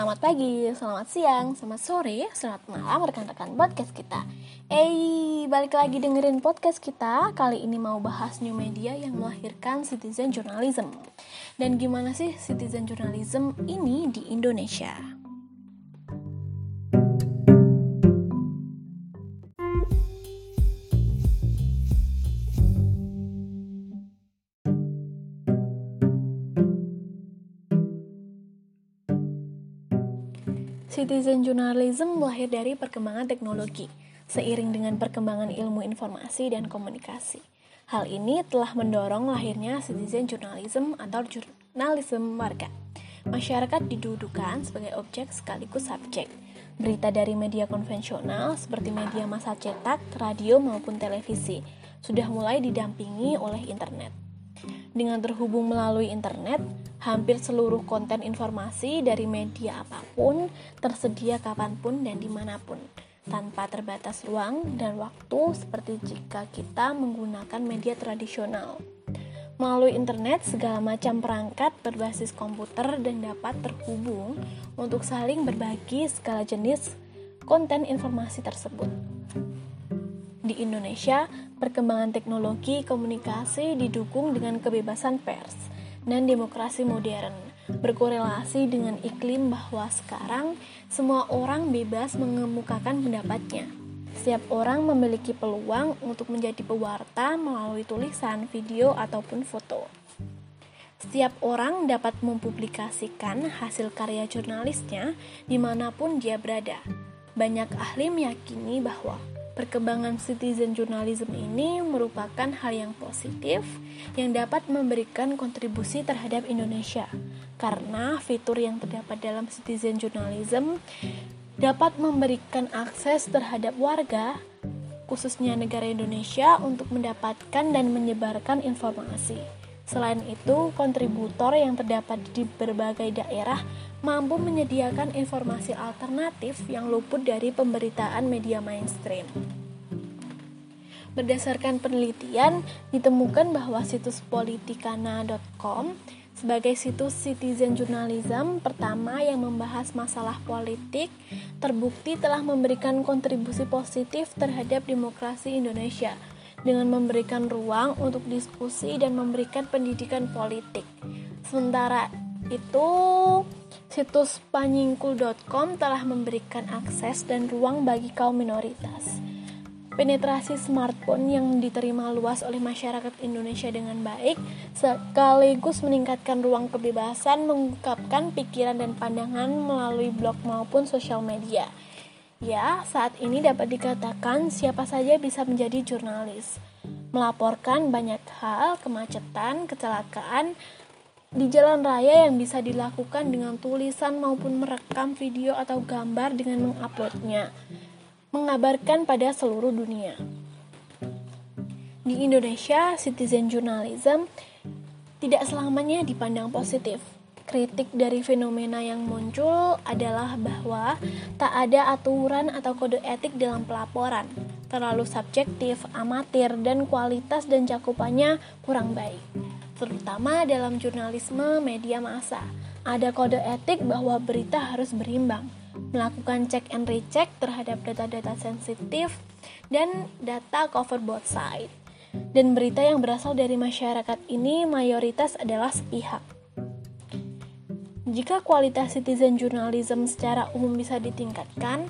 Selamat pagi, selamat siang, selamat sore, selamat malam rekan-rekan podcast kita. Eh, balik lagi dengerin podcast kita. Kali ini mau bahas new media yang melahirkan citizen journalism. Dan gimana sih citizen journalism ini di Indonesia? Citizen journalism lahir dari perkembangan teknologi, seiring dengan perkembangan ilmu informasi dan komunikasi. Hal ini telah mendorong lahirnya citizen journalism atau jurnalisme warga. Masyarakat didudukan sebagai objek sekaligus subjek. Berita dari media konvensional seperti media massa cetak, radio maupun televisi sudah mulai didampingi oleh internet. Dengan terhubung melalui internet, hampir seluruh konten informasi dari media apa pun tersedia kapan pun dan di mana pun, tanpa terbatas ruang dan waktu seperti jika kita menggunakan media tradisional. Melalui internet, segala macam perangkat berbasis komputer dan dapat terhubung untuk saling berbagi segala jenis konten informasi tersebut. Di Indonesia, perkembangan teknologi komunikasi didukung dengan kebebasan pers dan demokrasi modern, berkorelasi dengan iklim bahwa sekarang semua orang bebas mengemukakan pendapatnya. Setiap orang memiliki peluang untuk menjadi pewarta melalui tulisan, video, ataupun foto. Setiap orang dapat mempublikasikan hasil karya jurnalisnya di mana pun dia berada. Banyak ahli meyakini bahwa Perkembangan citizen journalism ini merupakan hal yang positif yang dapat memberikan kontribusi terhadap Indonesia karena fitur yang terdapat dalam citizen journalism dapat memberikan akses terhadap warga khususnya negara Indonesia untuk mendapatkan dan menyebarkan informasi. Selain itu, kontributor yang terdapat di berbagai daerah mampu menyediakan informasi alternatif yang luput dari pemberitaan media mainstream. Berdasarkan penelitian, ditemukan bahwa situs politikana.com sebagai situs citizen journalism pertama yang membahas masalah politik terbukti telah memberikan kontribusi positif terhadap demokrasi Indonesia dengan memberikan ruang untuk diskusi dan memberikan pendidikan politik. Sementara itu, Situs panyingkul.com telah memberikan akses dan ruang bagi kaum minoritas. Penetrasi smartphone yang diterima luas oleh masyarakat Indonesia dengan baik, sekaligus meningkatkan ruang kebebasan mengungkapkan pikiran dan pandangan melalui blog maupun sosial media. Ya, saat ini dapat dikatakan siapa saja bisa menjadi jurnalis. Melaporkan banyak hal, kemacetan, kecelakaan, di jalan raya yang bisa dilakukan dengan tulisan maupun merekam video atau gambar dengan menguploadnya, mengabarkan pada seluruh dunia. Di Indonesia, citizen journalism tidak selamanya dipandang positif. Kritik dari fenomena yang muncul adalah bahwa tak ada aturan atau kode etik dalam pelaporan, terlalu subjektif, amatir, dan kualitas dan cakupannya kurang baik terutama dalam jurnalisme media massa. Ada kode etik bahwa berita harus berimbang, melakukan check and recheck terhadap data-data sensitif dan data cover both side. Dan berita yang berasal dari masyarakat ini mayoritas adalah sepihak. Jika kualitas citizen journalism secara umum bisa ditingkatkan,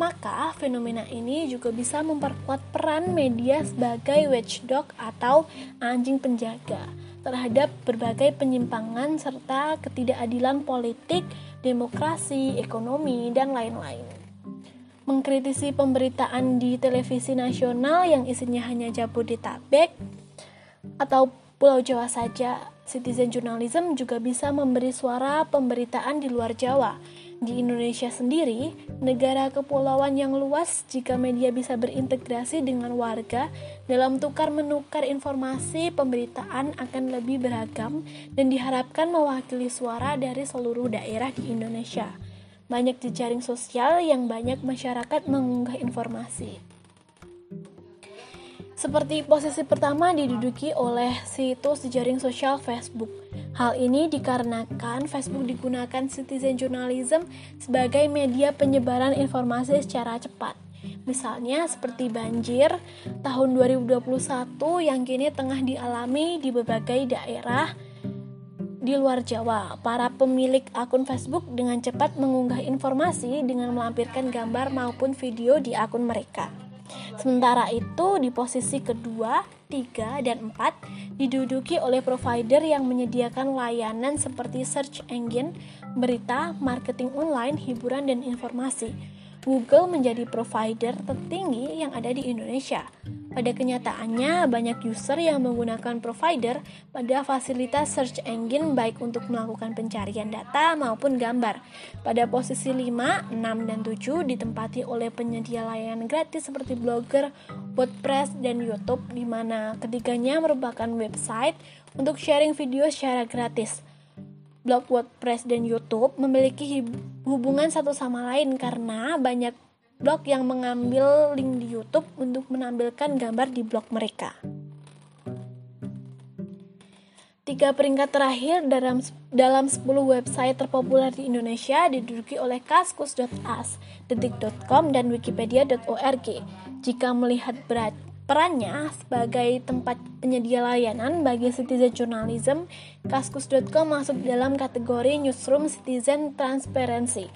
maka fenomena ini juga bisa memperkuat peran media sebagai watchdog atau anjing penjaga terhadap berbagai penyimpangan serta ketidakadilan politik, demokrasi, ekonomi, dan lain-lain. Mengkritisi pemberitaan di televisi nasional yang isinya hanya Jabodetabek atau Pulau Jawa saja, citizen journalism juga bisa memberi suara pemberitaan di luar Jawa di Indonesia sendiri, negara kepulauan yang luas jika media bisa berintegrasi dengan warga dalam tukar menukar informasi pemberitaan akan lebih beragam dan diharapkan mewakili suara dari seluruh daerah di Indonesia. Banyak jejaring sosial yang banyak masyarakat mengunggah informasi. Seperti posisi pertama diduduki oleh situs jejaring sosial Facebook Hal ini dikarenakan Facebook digunakan citizen journalism sebagai media penyebaran informasi secara cepat. Misalnya seperti banjir tahun 2021 yang kini tengah dialami di berbagai daerah di luar Jawa. Para pemilik akun Facebook dengan cepat mengunggah informasi dengan melampirkan gambar maupun video di akun mereka. Sementara itu di posisi kedua, tiga, dan empat diduduki oleh provider yang menyediakan layanan seperti search engine, berita, marketing online, hiburan, dan informasi. Google menjadi provider tertinggi yang ada di Indonesia. Pada kenyataannya, banyak user yang menggunakan provider pada fasilitas search engine baik untuk melakukan pencarian data maupun gambar. Pada posisi 5, 6, dan 7 ditempati oleh penyedia layanan gratis seperti Blogger, WordPress, dan YouTube di mana ketiganya merupakan website untuk sharing video secara gratis blog WordPress dan YouTube memiliki hubungan satu sama lain karena banyak blog yang mengambil link di YouTube untuk menampilkan gambar di blog mereka. Tiga peringkat terakhir dalam dalam 10 website terpopuler di Indonesia diduduki oleh kaskus.as, detik.com, dan wikipedia.org. Jika melihat berat Perannya sebagai tempat penyedia layanan bagi citizen journalism, kaskus.com masuk dalam kategori newsroom citizen transparency.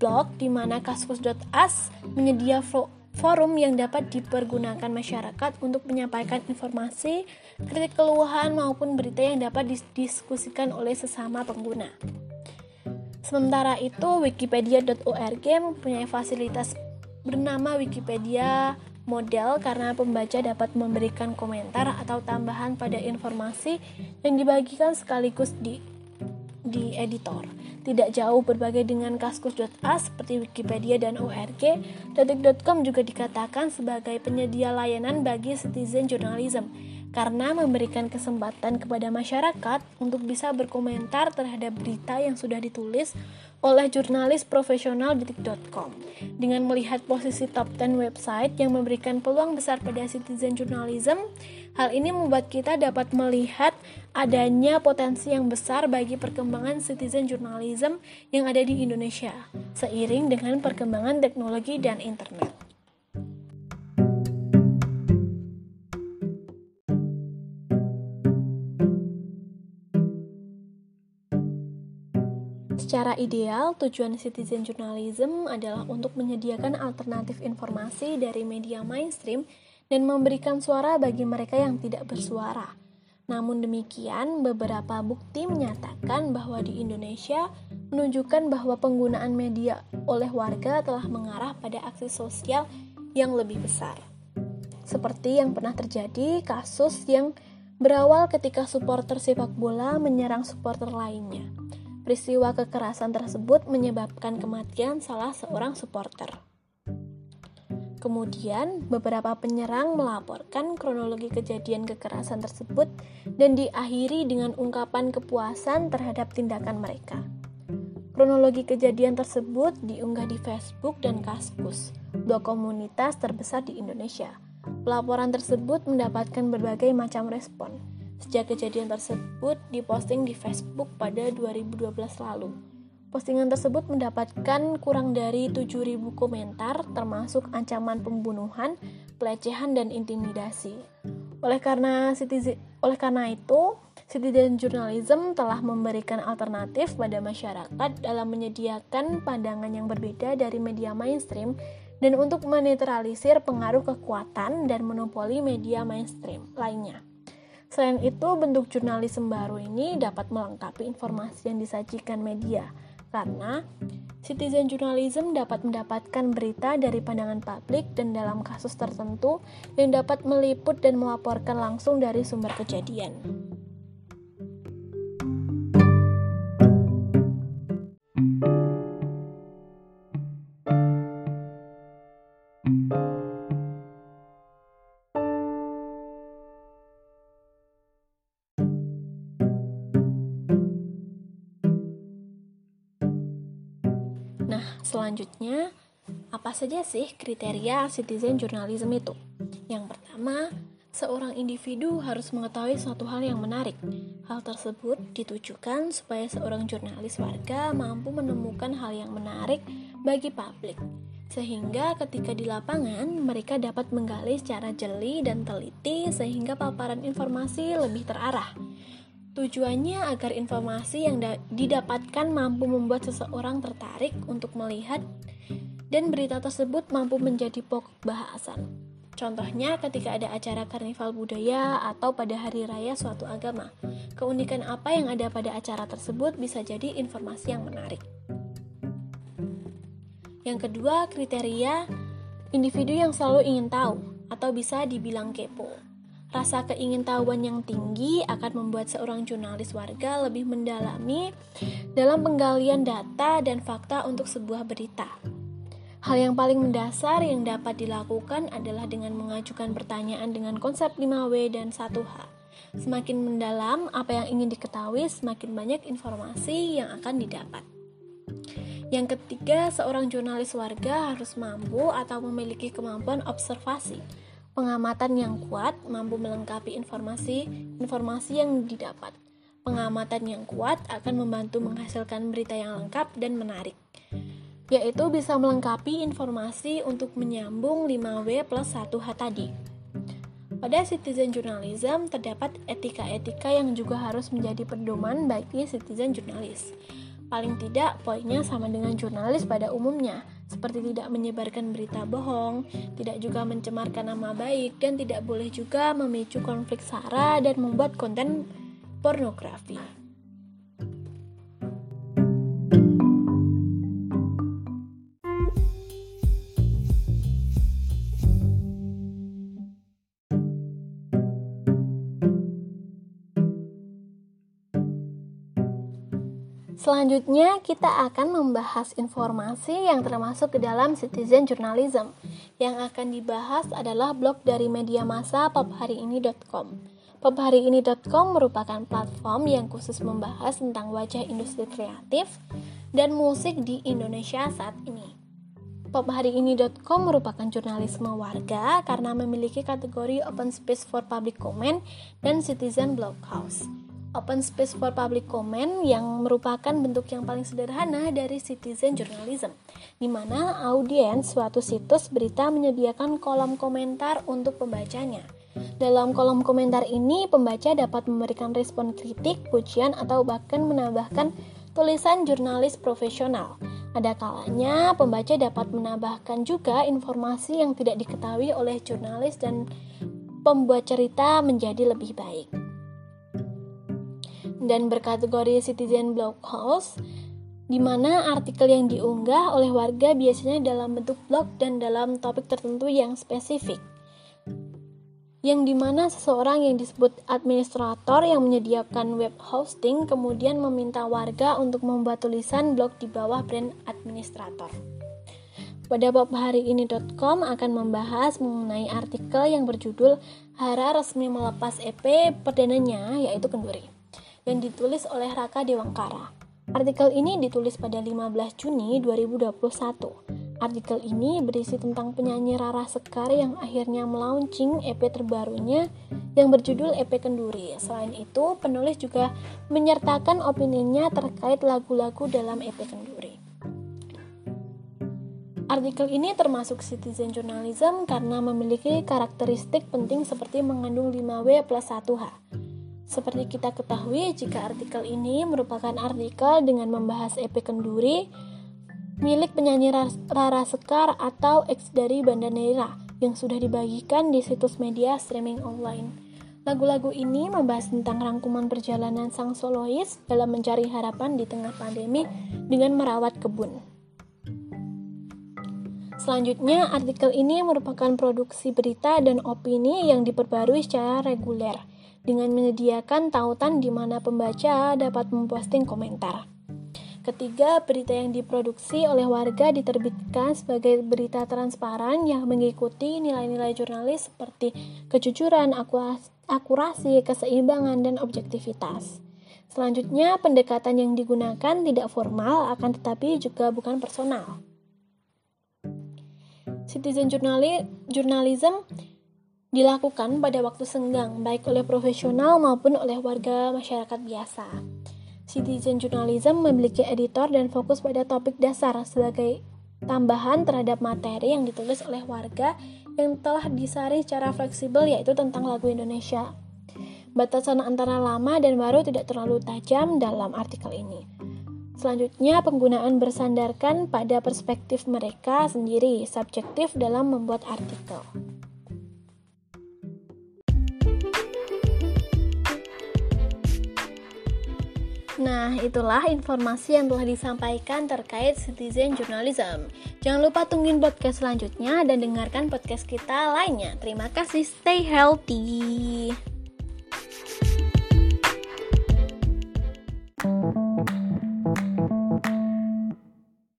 Blog di mana kaskus.as menyedia forum yang dapat dipergunakan masyarakat untuk menyampaikan informasi, kritik keluhan maupun berita yang dapat didiskusikan oleh sesama pengguna. Sementara itu, wikipedia.org mempunyai fasilitas bernama Wikipedia model karena pembaca dapat memberikan komentar atau tambahan pada informasi yang dibagikan sekaligus di di editor. Tidak jauh berbagai dengan kaskus.as seperti Wikipedia dan ORG, detik.com juga dikatakan sebagai penyedia layanan bagi citizen journalism karena memberikan kesempatan kepada masyarakat untuk bisa berkomentar terhadap berita yang sudah ditulis oleh jurnalis profesional detik.com. Dengan melihat posisi top 10 website yang memberikan peluang besar pada citizen journalism, hal ini membuat kita dapat melihat adanya potensi yang besar bagi perkembangan citizen journalism yang ada di Indonesia, seiring dengan perkembangan teknologi dan internet. Secara ideal, tujuan citizen journalism adalah untuk menyediakan alternatif informasi dari media mainstream dan memberikan suara bagi mereka yang tidak bersuara. Namun demikian, beberapa bukti menyatakan bahwa di Indonesia menunjukkan bahwa penggunaan media oleh warga telah mengarah pada aksi sosial yang lebih besar. Seperti yang pernah terjadi kasus yang berawal ketika supporter sepak bola menyerang supporter lainnya. Peristiwa kekerasan tersebut menyebabkan kematian salah seorang supporter. Kemudian, beberapa penyerang melaporkan kronologi kejadian kekerasan tersebut dan diakhiri dengan ungkapan kepuasan terhadap tindakan mereka. Kronologi kejadian tersebut diunggah di Facebook dan Kaskus, dua komunitas terbesar di Indonesia. Pelaporan tersebut mendapatkan berbagai macam respon, sejak kejadian tersebut diposting di Facebook pada 2012 lalu. Postingan tersebut mendapatkan kurang dari 7.000 komentar termasuk ancaman pembunuhan, pelecehan dan intimidasi. Oleh karena citizen, oleh karena itu, citizen journalism telah memberikan alternatif pada masyarakat dalam menyediakan pandangan yang berbeda dari media mainstream dan untuk menetralisir pengaruh kekuatan dan monopoli media mainstream lainnya. Selain itu, bentuk jurnalisme baru ini dapat melengkapi informasi yang disajikan media, karena citizen journalism dapat mendapatkan berita dari pandangan publik dan dalam kasus tertentu yang dapat meliput dan melaporkan langsung dari sumber kejadian. Selanjutnya, apa saja sih kriteria citizen journalism itu? Yang pertama, Seorang individu harus mengetahui suatu hal yang menarik. Hal tersebut ditujukan supaya seorang jurnalis warga mampu menemukan hal yang menarik bagi publik, sehingga ketika di lapangan mereka dapat menggali secara jeli dan teliti sehingga paparan informasi lebih terarah. Tujuannya agar informasi yang didapatkan mampu membuat seseorang tertarik untuk melihat dan berita tersebut mampu menjadi pokok bahasan. Contohnya ketika ada acara karnival budaya atau pada hari raya suatu agama. Keunikan apa yang ada pada acara tersebut bisa jadi informasi yang menarik. Yang kedua, kriteria individu yang selalu ingin tahu atau bisa dibilang kepo. Rasa keingintahuan yang tinggi akan membuat seorang jurnalis warga lebih mendalami dalam penggalian data dan fakta untuk sebuah berita. Hal yang paling mendasar yang dapat dilakukan adalah dengan mengajukan pertanyaan dengan konsep 5W dan 1H. Semakin mendalam apa yang ingin diketahui, semakin banyak informasi yang akan didapat. Yang ketiga, seorang jurnalis warga harus mampu atau memiliki kemampuan observasi. Pengamatan yang kuat mampu melengkapi informasi-informasi yang didapat. Pengamatan yang kuat akan membantu menghasilkan berita yang lengkap dan menarik yaitu bisa melengkapi informasi untuk menyambung 5W plus 1H tadi. Pada citizen journalism terdapat etika-etika yang juga harus menjadi pedoman bagi citizen jurnalis. Paling tidak, poinnya sama dengan jurnalis pada umumnya, seperti tidak menyebarkan berita bohong, tidak juga mencemarkan nama baik, dan tidak boleh juga memicu konflik sara dan membuat konten pornografi. Selanjutnya, kita akan membahas informasi yang termasuk ke dalam citizen journalism. Yang akan dibahas adalah blog dari media massa pophariini.com. Pophariini.com merupakan platform yang khusus membahas tentang wajah industri kreatif dan musik di Indonesia saat ini. Pophariini.com merupakan jurnalisme warga karena memiliki kategori open space for public comment dan citizen bloghouse open space for public comment yang merupakan bentuk yang paling sederhana dari citizen journalism, di mana audiens suatu situs berita menyediakan kolom komentar untuk pembacanya. Dalam kolom komentar ini, pembaca dapat memberikan respon kritik, pujian, atau bahkan menambahkan tulisan jurnalis profesional. Ada kalanya pembaca dapat menambahkan juga informasi yang tidak diketahui oleh jurnalis dan pembuat cerita menjadi lebih baik dan berkategori citizen blog house di mana artikel yang diunggah oleh warga biasanya dalam bentuk blog dan dalam topik tertentu yang spesifik. Yang di mana seseorang yang disebut administrator yang menyediakan web hosting kemudian meminta warga untuk membuat tulisan blog di bawah brand administrator. Pada ini.com akan membahas mengenai artikel yang berjudul Hara resmi melepas EP perdananya yaitu Kenduri yang ditulis oleh Raka Dewangkara. Artikel ini ditulis pada 15 Juni 2021. Artikel ini berisi tentang penyanyi Rara Sekar yang akhirnya melaunching EP terbarunya yang berjudul EP Kenduri. Selain itu, penulis juga menyertakan opininya terkait lagu-lagu dalam EP Kenduri. Artikel ini termasuk citizen journalism karena memiliki karakteristik penting seperti mengandung 5W plus 1H. Seperti kita ketahui, jika artikel ini merupakan artikel dengan membahas EP Kenduri milik penyanyi Rara Sekar atau ex dari Banda Neira yang sudah dibagikan di situs media streaming online. Lagu-lagu ini membahas tentang rangkuman perjalanan sang solois dalam mencari harapan di tengah pandemi dengan merawat kebun. Selanjutnya, artikel ini merupakan produksi berita dan opini yang diperbarui secara reguler dengan menyediakan tautan di mana pembaca dapat memposting komentar. Ketiga, berita yang diproduksi oleh warga diterbitkan sebagai berita transparan yang mengikuti nilai-nilai jurnalis seperti kejujuran, akurasi, keseimbangan, dan objektivitas. Selanjutnya, pendekatan yang digunakan tidak formal akan tetapi juga bukan personal. Citizen journalism dilakukan pada waktu senggang, baik oleh profesional maupun oleh warga masyarakat biasa. Citizen journalism memiliki editor dan fokus pada topik dasar sebagai tambahan terhadap materi yang ditulis oleh warga yang telah disaring secara fleksibel yaitu tentang lagu Indonesia. Batasan antara lama dan baru tidak terlalu tajam dalam artikel ini. Selanjutnya, penggunaan bersandarkan pada perspektif mereka sendiri, subjektif dalam membuat artikel. Nah, itulah informasi yang telah disampaikan terkait citizen journalism. Jangan lupa tungguin podcast selanjutnya dan dengarkan podcast kita lainnya. Terima kasih, stay healthy.